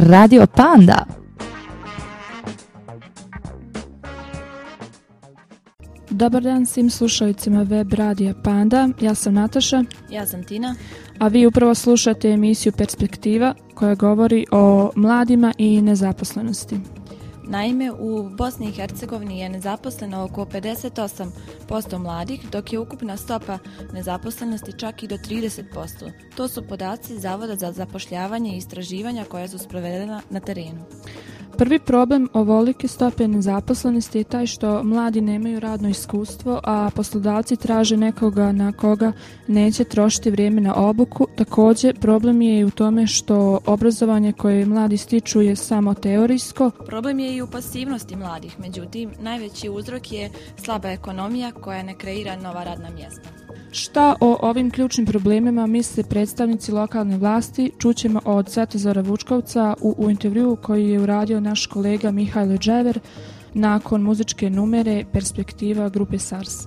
Radio Panda. Dobar dan svim slušalicima web radija Panda, ja sam Nataša. Ja sam Tina. A vi upravo slušate emisiju Perspektiva koja govori o mladima i nezaposlenosti. Naime, u Bosni i Hercegovini je nezaposleno oko 58% mladih, dok je ukupna stopa nezaposlenosti čak i do 30%. To su podaci Zavoda za zapošljavanje i istraživanja koja su sprovedena na terenu. Prvi problem ovolike stope nezaposlenosti je taj što mladi nemaju radno iskustvo, a poslodavci traže nekoga na koga neće trošiti vrijeme na obuku. Također, problem je i u tome što obrazovanje koje mladi stiču je samo teorijsko. Problem je i u pasivnosti mladih, međutim, najveći uzrok je slaba ekonomija koja ne kreira nova radna mjesta. Šta o ovim ključnim problemima misle predstavnici lokalne vlasti čućemo od Svetozara Vučkovca u, u intervju koji je uradio naš kolega Mihajlo Džever nakon muzičke numere Perspektiva grupe SARS.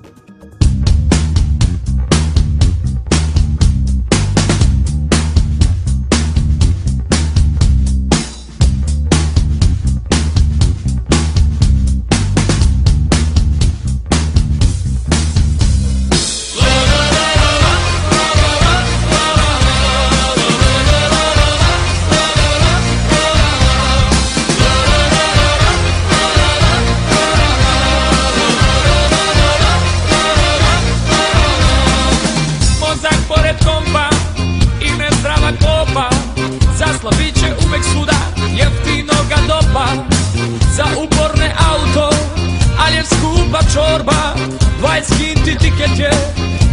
będzie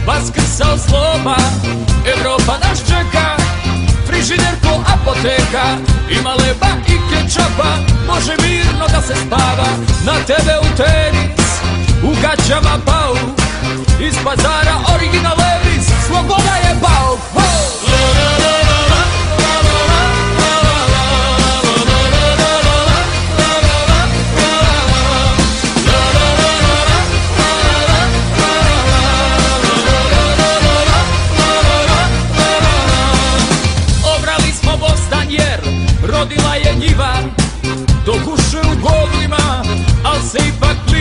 Baskysał słowa Europa nas czeka Frižiderko apoteka. Ima leba i kečapa Može mirno da se spava. Na tebe u tenis U gaćama pauk Iz pazara original Elvis Sloboda je pauk oh!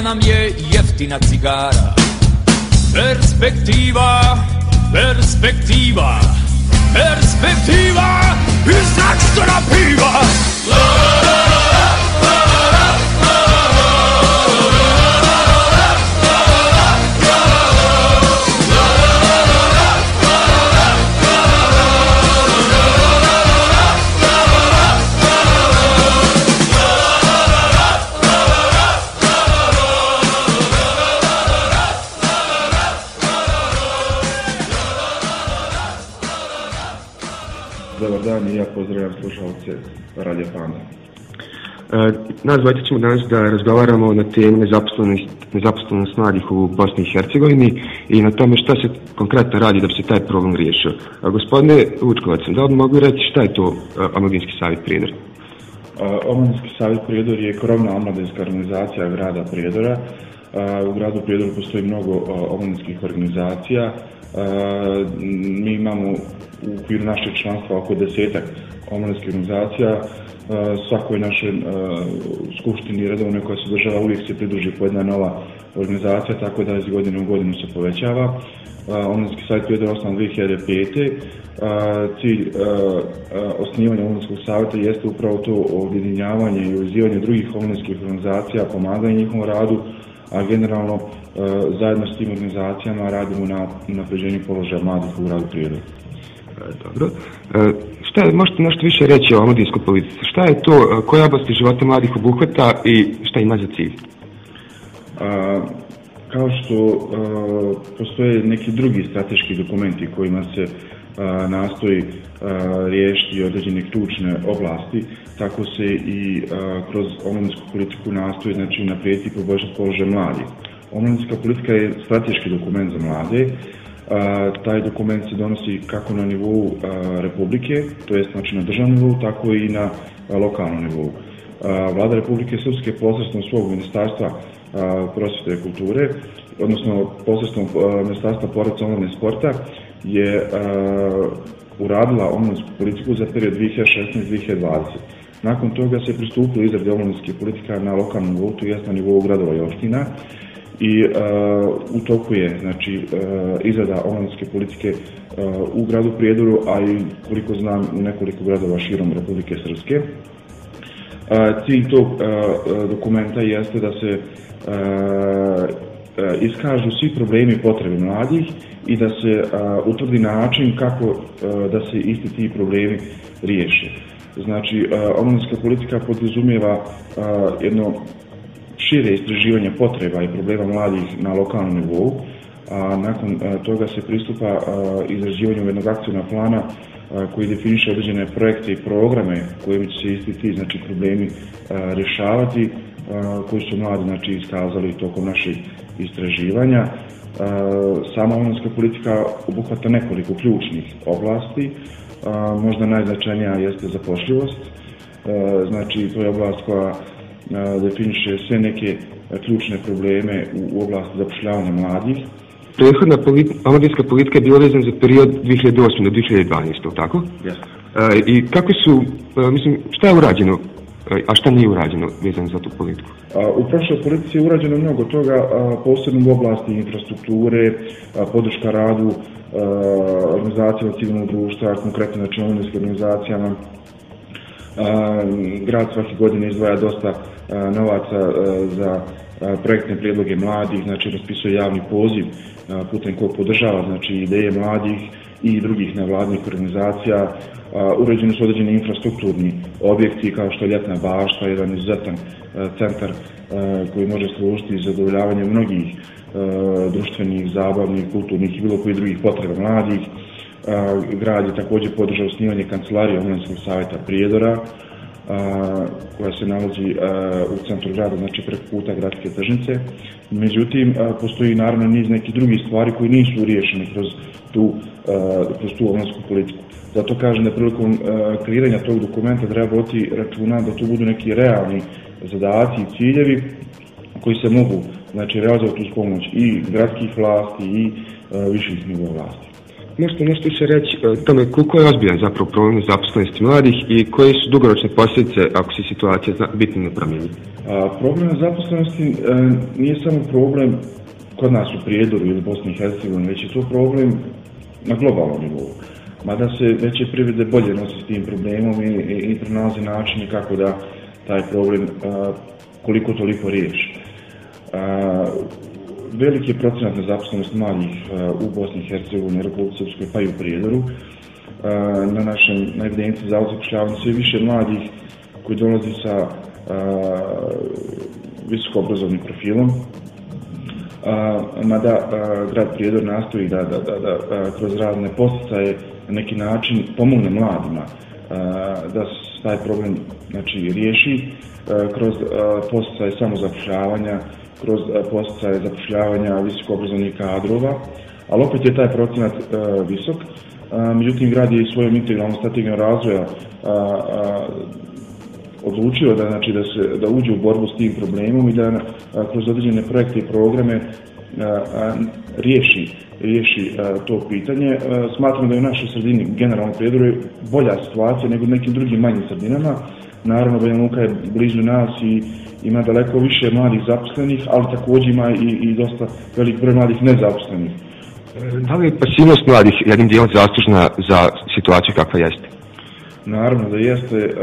nam je jeftina cigara. Perspektiva, perspektiva. Perspektiva i značtona piva? la, la, la. Pozdravljam slušalce Radio Panda. E, nas dvojte ćemo danas da razgovaramo na temu nezaposlenost, nezaposlenost mladih u Bosni i Hercegovini i na tome šta se konkretno radi da bi se taj problem riješio. E, gospodine Vučkovac, da li mogu reći šta je to e, Omladinski savjet Prijedor? Omladinski savjet Prijedor je krovna omladinska organizacija grada Prijedora U gradu Prijedoru postoji mnogo omladinskih organizacija. Mi imamo u okviru našeg članstva oko desetak omladinskih organizacija. Svakoj našoj skupštini redovne koja se država uvijek se pridruži po jedna nova organizacija, tako da iz godine u godinu se povećava. Omladinski savjet Prijedor osnovan 2005. Cilj osnivanja Omladinskog savjeta jeste upravo to objedinjavanje i uvezivanje drugih omladinskih organizacija, pomaganje njihovom radu, a generalno zajedno s tim organizacijama radimo na napređenju položaja mladih u gradu Prijedor. Dobro. Šta je, možete nešto više reći o omladinskoj politici? Šta je to, koje oblasti života mladih obuhvata i šta ima za cilj? kao što postoje neki drugi strateški dokumenti kojima se nastoji riješiti određene ključne oblasti, tako se i kroz omladinsku politiku nastoji znači, naprijeti i poboljšati položaj mladih. Omladinska politika je strateški dokument za mlade, taj dokument se donosi kako na nivou Republike, to jest znači na državnom nivou, tako i na lokalnom nivou. Vlada Republike Srpske posredstvom svog ministarstva prosvjete i kulture, odnosno posredstvom ministarstva pored omladne sporta, je uradila omladinsku politiku za period 2016-2020. Nakon toga se pristupilo izradi omladinske politika na lokalnom nivou, to jest na nivou gradova i opština, i u toku je znači, izrada omladinske politike u gradu Prijedoru, a i koliko znam u nekoliko gradova širom Republike Srpske. Cilj tog dokumenta jeste da se iskažu svi problemi potrebe mladih i da se utvrdi način kako da se isti ti problemi riješe. Znači, omladinska politika podrazumijeva jedno šire istraživanje potreba i problema mladih na lokalnom nivou, a nakon toga se pristupa izrađivanju jednog akcijnog plana koji definiše određene projekte i programe kojim će se isti ti znači, problemi rješavati, koji su mladi znači, iskazali tokom naših istraživanja. Sama omladinska politika obuhvata nekoliko ključnih oblasti, možda najznačajnija jeste zapošljivost, znači to je oblast koja definiše sve neke ključne probleme u oblasti zapošljavanja mladih. Prethodna omladinska politika je bila vezana za period 2008. do 2012. tako? Jeste. I kako su, mislim, šta je urađeno, a šta nije urađeno vezano za tu politiku? U prošloj politici je urađeno mnogo toga, posebno u oblasti infrastrukture, podrška radu, organizacijama civilnog društva, konkretno znači omladinskim organizacijama. Grad svake godine izdvaja dosta novaca za projektne prijedloge mladih, znači raspisuje javni poziv putem kojeg podržava znači, ideje mladih i drugih nevladnih organizacija. Uređeni su određeni infrastrukturni objekti kao što je ljetna bašta, jedan izuzetan centar koji može služiti za zadovoljavanje mnogih društvenih, zabavnih, kulturnih i bilo koji drugih potreba mladih. Grad je također podržao snimanje kancelarije Omladinskog savjeta Prijedora, koja se nalazi u centru grada, znači preko puta gradske tržnice. Međutim, postoji naravno niz nekih drugih stvari koji nisu riješene kroz tu, kroz tu omladsku politiku. Zato kažem da prilikom kreiranja tog dokumenta treba voditi računa da tu budu neki realni zadaci i ciljevi koji se mogu znači, realizovati uz pomoć i gradskih vlasti i viših nivoa vlasti. Možete nešto više reći o tome koliko je ozbiljan zapravo problem zaposlenosti mladih i koje su dugoročne posljedice ako se situacija bitno ne promijeni? Problem zaposlenosti e, nije samo problem kod nas u Prijedoru ili Bosni i Hercegovini, već je to problem na globalnom nivou. Mada se veće privrede bolje nosi s tim problemom i, i, i pronalaze načine kako da taj problem a, koliko toliko riješi. Veliki je procenat nezaposlenosti mladih u Bosni i Hercegovini, Republike Srpskoj pa i u Prijedoru. Na našem na evidenciji za zapošljavanje sve više mladih koji dolazi sa visokoobrazovnim profilom, mada grad Prijedor nastoji da, da, da, da kroz razne posticaje na neki način pomogne mladima da se taj problem znači, riješi kroz posticaje samozapošljavanja, kroz posticaje zapošljavanja visokoobrazovnih kadrova, ali opet je taj procenat visok. Međutim, grad je i svojom integralnom strategijom razvoja odlučio da, znači, da, se, da uđe u borbu s tim problemom i da a, kroz određene projekte i programe a, riješi, riješi to pitanje. Smatram da je u našoj sredini generalno prijedore bolja situacija nego u nekim drugim manjim sredinama. Naravno, Banja Luka je blizu nas i ima daleko više mladih zaposlenih, ali također ima i, i dosta velik broj mladih nezaposlenih. Da li je pasivnost mladih jednim dijelom zaslužna za situaciju kakva jeste? Naravno da jeste.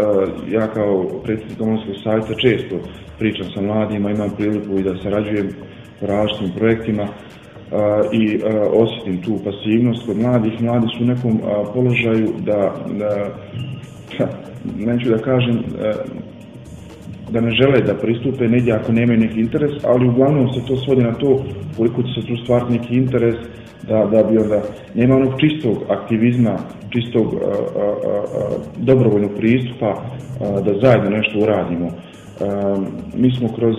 Ja kao predsjednik Domovinskog savjeta često pričam sa mladima, imam priliku i da sarađujem u različitim projektima i osjetim tu pasivnost kod mladih. Mladi su u nekom položaju da, da neću da kažem, da ne žele da pristupe negdje ako nemaju neki interes, ali uglavnom se to svodi na to koliko će se tu stvarati neki interes da, da bi onda nema onog čistog aktivizma, čistog dobrovoljnog pristupa da zajedno nešto uradimo. Mi smo kroz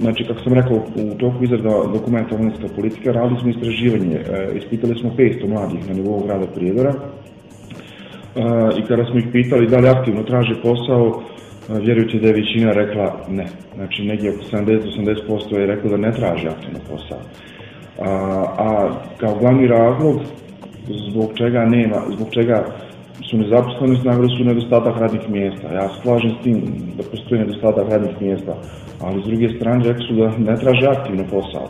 znači kako sam rekao u toku izrada dokumenta omladinska politika radili smo istraživanje, ispitali smo 500 mladih na nivou grada Prijedora i kada smo ih pitali da li aktivno traže posao, vjerujući da je većina rekla ne. Znači negdje oko 70-80% je rekao da ne traži aktivno posao. A, a kao glavni razlog zbog čega nema, zbog čega su nezaposleni naveli su nedostatak radnih mjesta. Ja se slažem s tim da postoji nedostatak radnih mjesta, ali s druge strane rekli su da ne traže aktivno posao.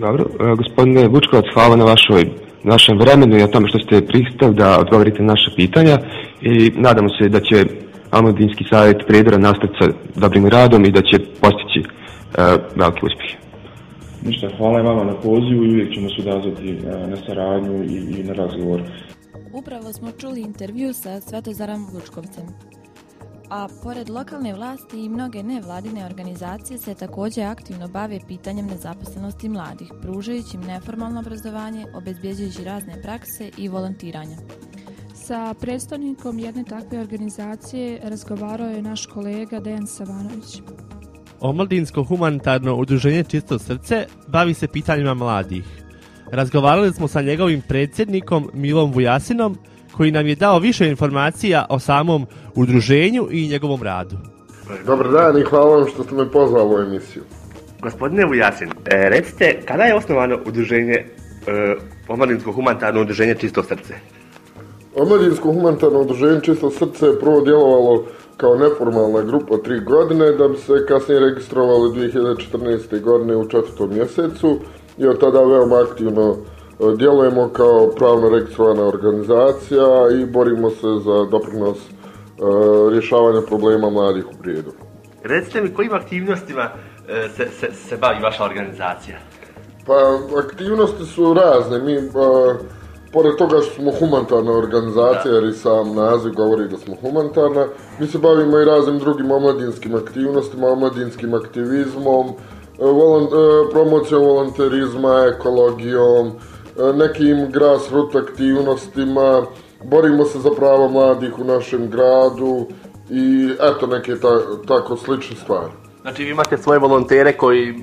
Dobro, gospodine Vučkovac, hvala na vašoj našem vremenu i o tome što ste pristali da odgovorite na naše pitanja i nadamo se da će Omladinski savjet Prijedora nastaviti sa dobrim radom i da će postići uh, veliki uspjeh. Ništa, hvala vama na pozivu i uvijek ćemo se odazvati uh, na saradnju i, i na razgovor. Upravo smo čuli intervju sa Svetozarom Vučkovcem. A pored lokalne vlasti i mnoge nevladine organizacije se također aktivno bave pitanjem nezaposlenosti mladih, pružajući im neformalno obrazovanje, obezbjeđujući razne prakse i volontiranje. Sa predstavnikom jedne takve organizacije razgovarao je naš kolega Dejan Savanović. Omladinsko humanitarno udruženje Čisto srce bavi se pitanjima mladih. Razgovarali smo sa njegovim predsjednikom Milom Vujasinom, koji nam je dao više informacija o samom udruženju i njegovom radu. Dobar dan i hvala vam što ste me pozvali u emisiju. Gospodine Vujasin, e, recite, kada je osnovano udruženje, e, Omladinsko humanitarno udruženje Čisto srce? Omladinsko humanitarno udruženje Čisto srce je prvo djelovalo kao neformalna grupa tri godine, da bi se kasnije registrovali 2014. godine u četvrtom mjesecu i od tada veoma aktivno e, djelujemo kao pravno registrovana organizacija i borimo se za doprinos e, rješavanja problema mladih u prijedu. Recite mi kojim aktivnostima e, se, se, se bavi vaša organizacija? Pa aktivnosti su razne. Mi Pored toga što smo humanitarna organizacija, jer i sam naziv govori da smo humanitarna, mi se bavimo i raznim drugim omladinskim aktivnostima, omladinskim aktivizmom, e, volon, e, promocijom volonterizma, ekologijom, e, nekim grassroot aktivnostima, borimo se za prava mladih u našem gradu i eto neke ta, tako slične stvari. Znači vi imate svoje volontere koji,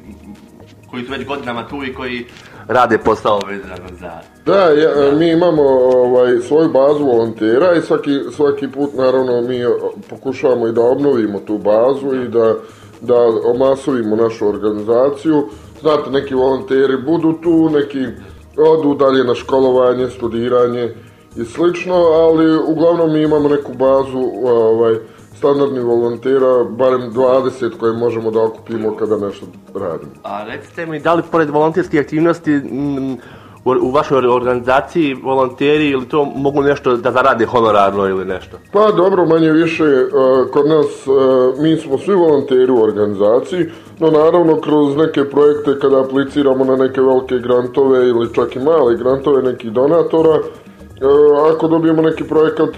koji su već godinama tu i koji rade posao vezano za... Da, ja, mi imamo ovaj, svoju bazu volontera i svaki, svaki put naravno mi pokušavamo i da obnovimo tu bazu i da, da omasovimo našu organizaciju. Znate, neki volonteri budu tu, neki odu dalje na školovanje, studiranje i slično, ali uglavnom mi imamo neku bazu ovaj, standardnih volontera, barem 20 koje možemo da okupimo kada nešto radimo. A recite mi, da li pored volonterskih aktivnosti m, u, u vašoj organizaciji volonteri ili to mogu nešto da zarade honorarno ili nešto? Pa dobro, manje više, uh, kod nas uh, mi smo svi volonteri u organizaciji, no naravno kroz neke projekte kada apliciramo na neke velike grantove ili čak i male grantove nekih donatora, uh, ako dobijemo neki projekat,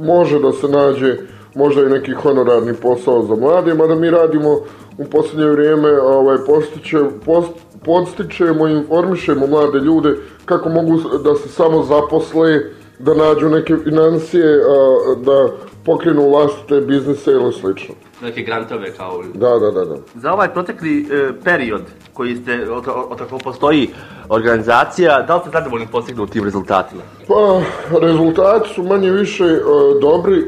može da se nađe možda i neki honorarni posao za mlade, mada mi radimo u posljednje vrijeme, ovaj, postiče, post, podstičemo i informišemo mlade ljude kako mogu da se samo zaposle, da nađu neke financije, a, da pokrenu vlastite biznise ili slično. Neke grantove kao... Da, da, da, da. Za ovaj protekli e, period koji ste, od, od kako postoji organizacija, da li ste zadovoljni postignutim rezultatima? Pa, rezultati su manje više e, dobri,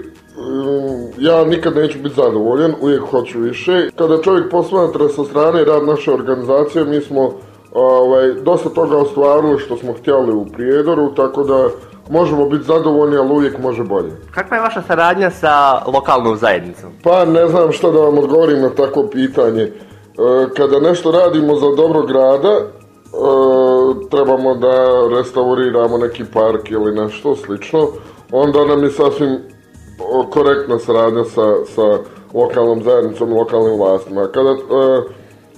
ja nikad neću biti zadovoljan, uvijek hoću više. Kada čovjek posmatra sa strane rad naše organizacije, mi smo ovaj, dosta toga ostvarili što smo htjeli u Prijedoru, tako da možemo biti zadovoljni, ali uvijek može bolje. Kakva je vaša saradnja sa lokalnom zajednicom? Pa ne znam što da vam odgovorim na takvo pitanje. E, kada nešto radimo za dobro grada, e, trebamo da restauriramo neki park ili nešto slično, onda nam je sasvim korektna saradnja sa, sa lokalnom zajednicom, lokalnim vlastima. Kada e,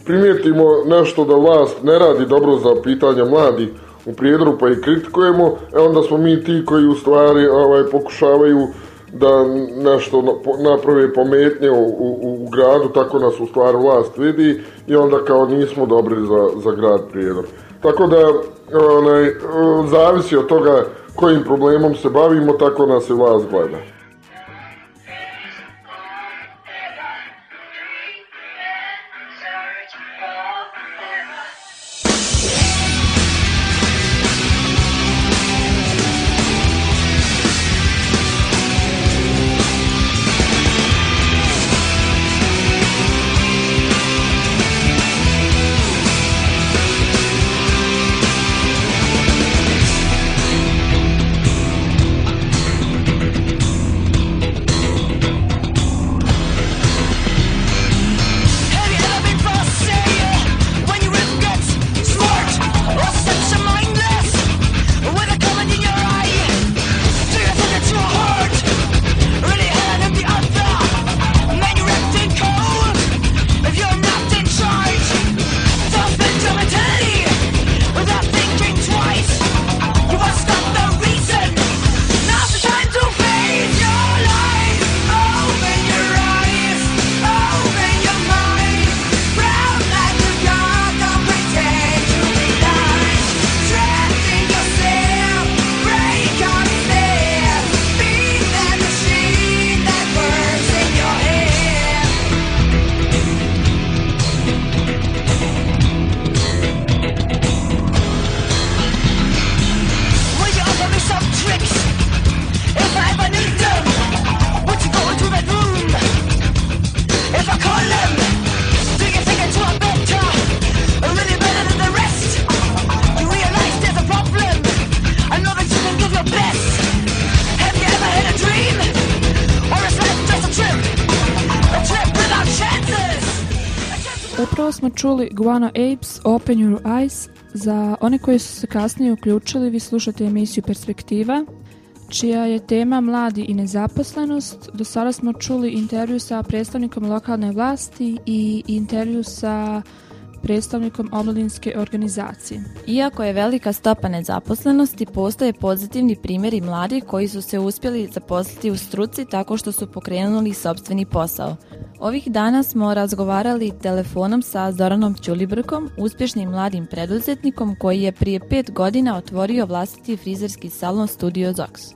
primijetimo nešto da vlast ne radi dobro za pitanja mladih u prijedru pa i kritikujemo, e onda smo mi ti koji u stvari ovaj, pokušavaju da nešto naprave pometnje u, u, u, gradu, tako nas u stvari vlast vidi i onda kao nismo dobri za, za grad Prijedor. Tako da onaj, zavisi od toga kojim problemom se bavimo, tako nas i vlast gleda. Čuli Guano Apes, Open Your Eyes. Za one koji su se kasnije uključili, vi slušate emisiju Perspektiva, čija je tema mladi i nezaposlenost. Do sada smo čuli intervju sa predstavnikom lokalne vlasti i intervju sa predstavnikom omladinske organizacije. Iako je velika stopa nezaposlenosti, postoje pozitivni primjeri mladih koji su se uspjeli zaposliti u struci tako što su pokrenuli sobstveni posao. Ovih dana smo razgovarali telefonom sa Zoranom Ćulibrkom, uspješnim mladim preduzetnikom koji je prije pet godina otvorio vlastiti frizerski salon Studio Zox.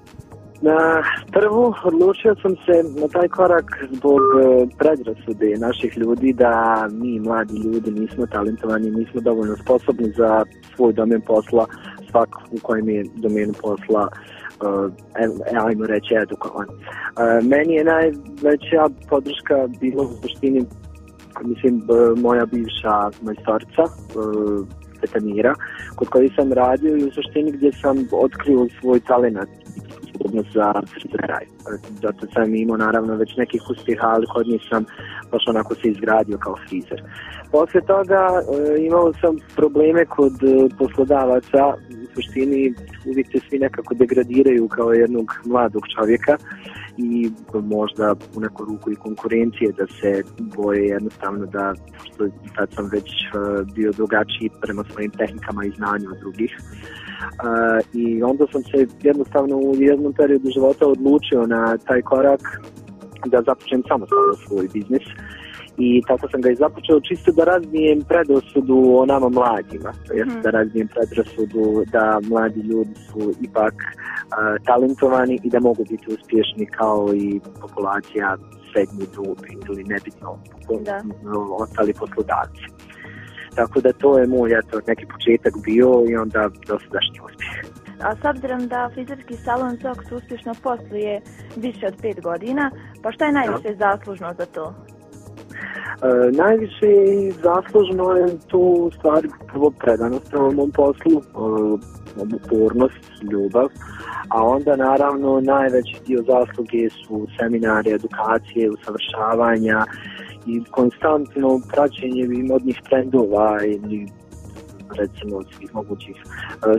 Na prvu odlučio sam se na taj korak zbog e, predrasude naših ljudi da mi mladi ljudi nismo talentovani, nismo dovoljno sposobni za svoj domen posla, svak u kojem je domen posla uh, ajmo reći edukovan. Uh, meni je najveća podrška bila u suštini mislim moja bivša majstorica uh, Petamira kod koji sam radio i u suštini gdje sam otkrio svoj odnos za frizeraj. Zato sam imao naravno već nekih uspjeha, ali kod njih sam baš onako se izgradio kao frizer. Posle toga e, imao sam probleme kod e, poslodavaca, u suštini uvijek se svi nekako degradiraju kao jednog mladog čovjeka i možda u neku ruku i konkurencije da se boje jednostavno da, što tad sam već e, bio drugačiji prema svojim tehnikama i znanju od drugih. I onda sam se jednostavno u jednom periodu života odlučio na taj korak da započnem samostalno svoj biznis i tako sam ga i započeo čisto da razbijem predrasudu o nama mladima, mm. da razbijem predrasudu da mladi ljudi su ipak uh, talentovani i da mogu biti uspješni kao i populacija srednji dobi ili nebitno da. ostali poslodavci. Tako da to je moj eto, neki početak bio i onda dosadašnji uspjeh. A s obzirom da frizerski salon Zox uspješno posluje više od pet godina, pa šta je najviše zaslužno za to? E, najviše zaslužno je tu u stvari prvo predanost na ovom poslu, e, upornost, ljubav, a onda naravno najveći dio zasluge su seminari, edukacije, usavršavanja i konstantno praćenje modnih trendova ili recimo svih mogućih e,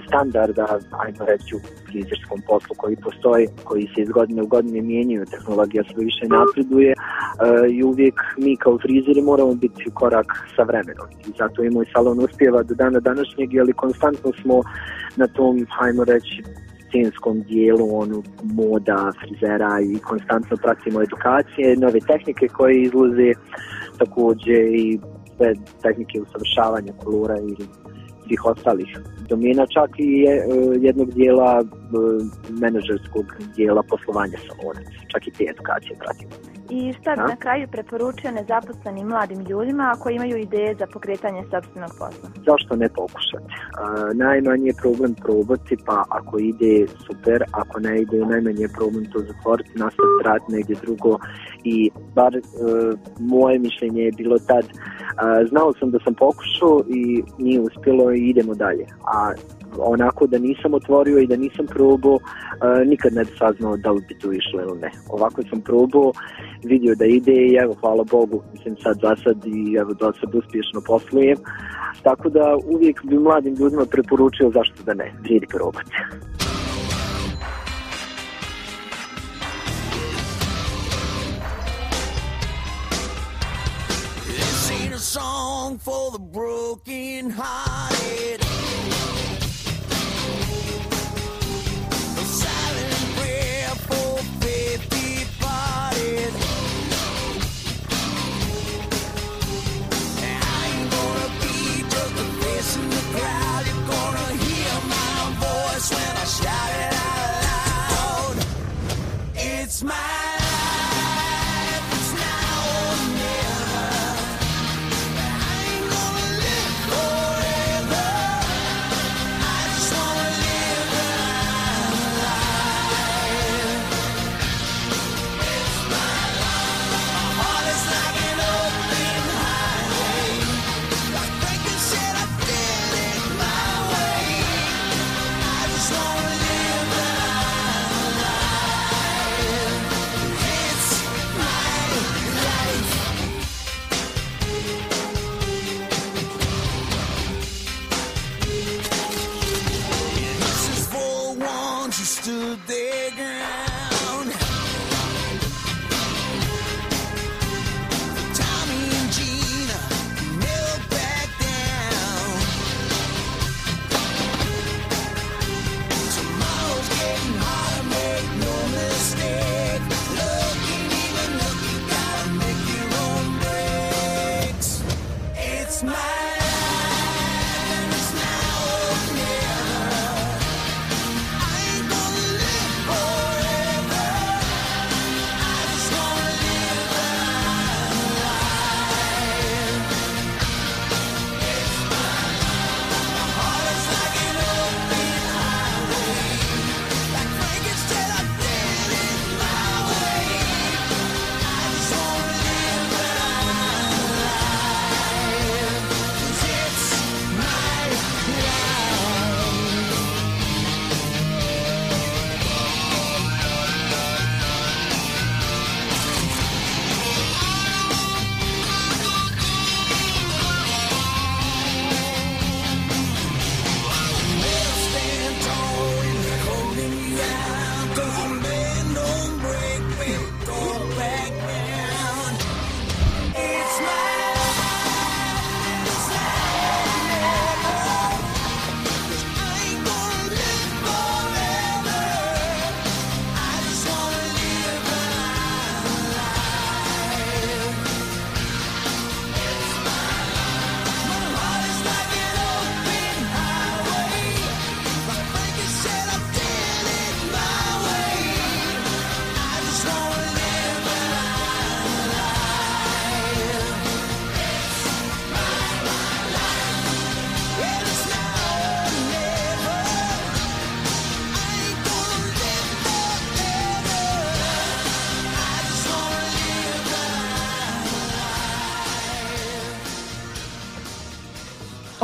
standarda, ajmo reći u frizerskom poslu koji postoji, koji se iz godine u godine mijenjaju, tehnologija sve više napreduje e, i uvijek mi kao frizeri moramo biti korak sa vremenom. I zato i moj salon uspjeva do dana današnjeg, ali konstantno smo na tom, ajmo reći, scenskom dijelu onu moda, frizera i konstantno pratimo edukacije, nove tehnike koje izlaze, također i sve tehnike usavršavanja kolora ili svih ostalih domena, čak i je, jednog dijela e, menadžerskog dijela poslovanja salona, čak i te edukacije pratimo. I šta bi na kraju preporučio nezaposlenim mladim ljudima ako imaju ideje za pokretanje sobstvenog posla? Zašto ne pokušati? najmanje je problem probati, pa ako ide super, ako ne ide najmanje je problem to zatvoriti, nastaviti rad negdje drugo i bar e, moje mišljenje je bilo tad, znao sam da sam pokušao i nije uspjelo i idemo dalje. A onako da nisam otvorio i da nisam probao, nikad ne bi saznao da li bi to išlo ili ne. Ovako sam probao, vidio da ide i evo, hvala Bogu, mislim sad za sad i evo do sad uspješno poslujem. Tako da uvijek bi mladim ljudima preporučio zašto da ne, vrijedi probati. A song for the broken hearted.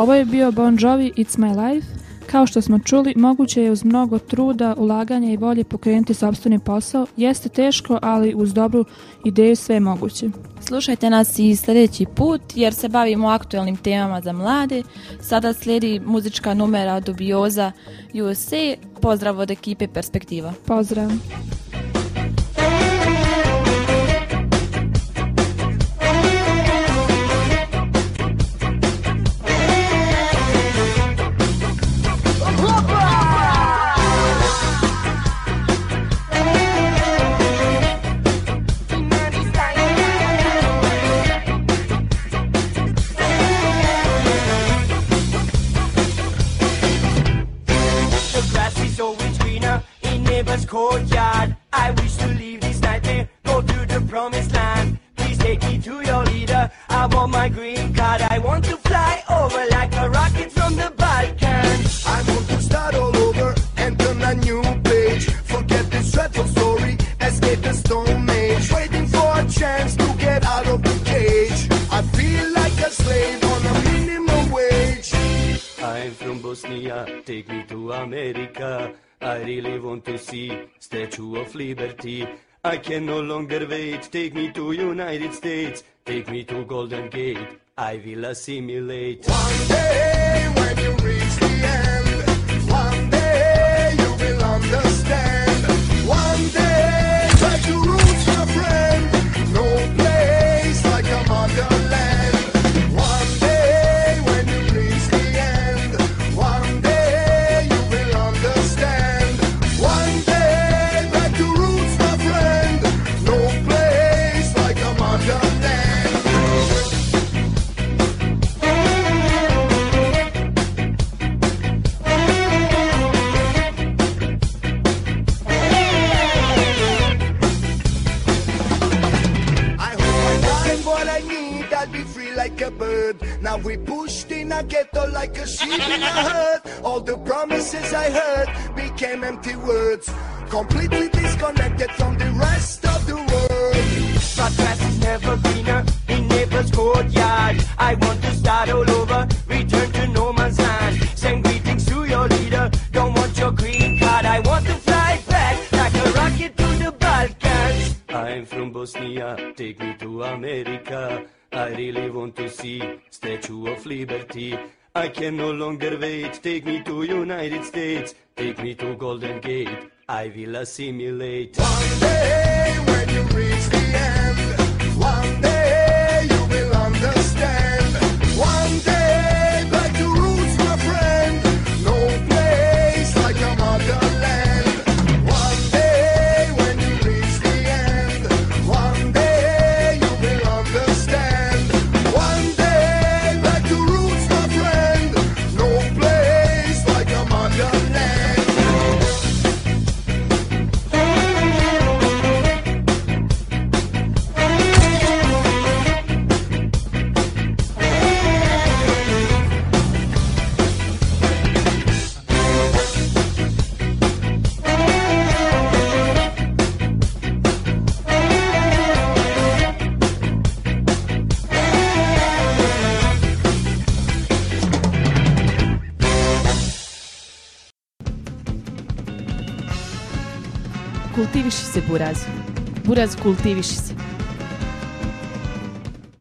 Ovo je bio Bon Jovi It's My Life. Kao što smo čuli, moguće je uz mnogo truda, ulaganja i volje pokrenuti sobstveni posao. Jeste teško, ali uz dobru ideju sve je moguće. Slušajte nas i sljedeći put jer se bavimo aktualnim temama za mlade. Sada slijedi muzička numera Dubioza USA. Pozdrav od ekipe Perspektiva. Pozdrav. Bosnia, take me to America. I really want to see Statue of Liberty. I can no longer wait, take me to United States, take me to Golden Gate. I will assimilate. One day when you reach I'll be free like a bird. Now we pushed in a ghetto like a sheep in a herd. All the promises I heard became empty words. Completely disconnected from the rest of the world. My grass is never greener in neighbor's courtyard. I want to start all over, return to no man's land. Send greetings to your leader. Don't want your green card. I want to fly back like a rocket to the Balkans. I'm from Bosnia, take me to America. I really want to see Statue of Liberty. I can no longer wait. Take me to United States. Take me to Golden Gate. I will assimilate. One day when you reach the end, one day burazo. Burazo cultiviš.